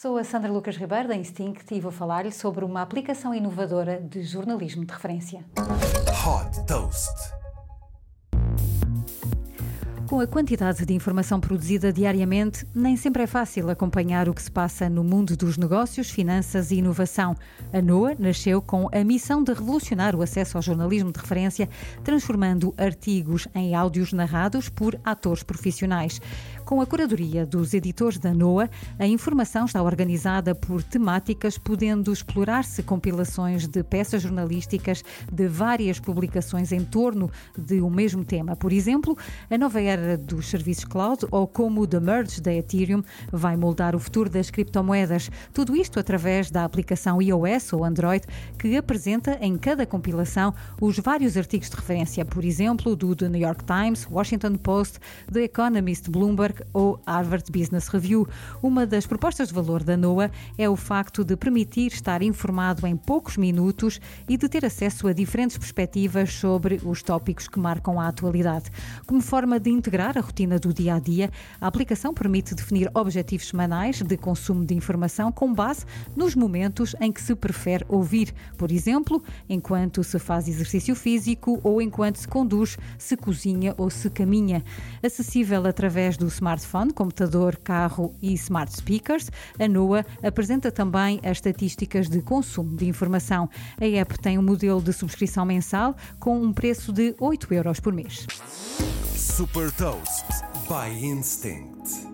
Sou a Sandra Lucas Ribeiro da Instinct e vou falar-lhe sobre uma aplicação inovadora de jornalismo de referência. Hot Toast. Com a quantidade de informação produzida diariamente, nem sempre é fácil acompanhar o que se passa no mundo dos negócios, finanças e inovação. A NOA nasceu com a missão de revolucionar o acesso ao jornalismo de referência, transformando artigos em áudios narrados por atores profissionais. Com a curadoria dos editores da NOA, a informação está organizada por temáticas, podendo explorar-se compilações de peças jornalísticas de várias publicações em torno de um mesmo tema. Por exemplo, a nova era era dos serviços cloud ou como o The Merge da Ethereum vai moldar o futuro das criptomoedas. Tudo isto através da aplicação iOS ou Android que apresenta em cada compilação os vários artigos de referência, por exemplo, do The New York Times, Washington Post, The Economist, Bloomberg ou Harvard Business Review. Uma das propostas de valor da NOAA é o facto de permitir estar informado em poucos minutos e de ter acesso a diferentes perspectivas sobre os tópicos que marcam a atualidade. Como forma de integrar a rotina do dia a dia, a aplicação permite definir objetivos semanais de consumo de informação com base nos momentos em que se prefere ouvir, por exemplo, enquanto se faz exercício físico ou enquanto se conduz, se cozinha ou se caminha. Acessível através do smartphone, computador, carro e smart speakers, a NOA apresenta também as estatísticas de consumo de informação. A app tem um modelo de subscrição mensal com um preço de 8 euros por mês. Super Toast by Instinct.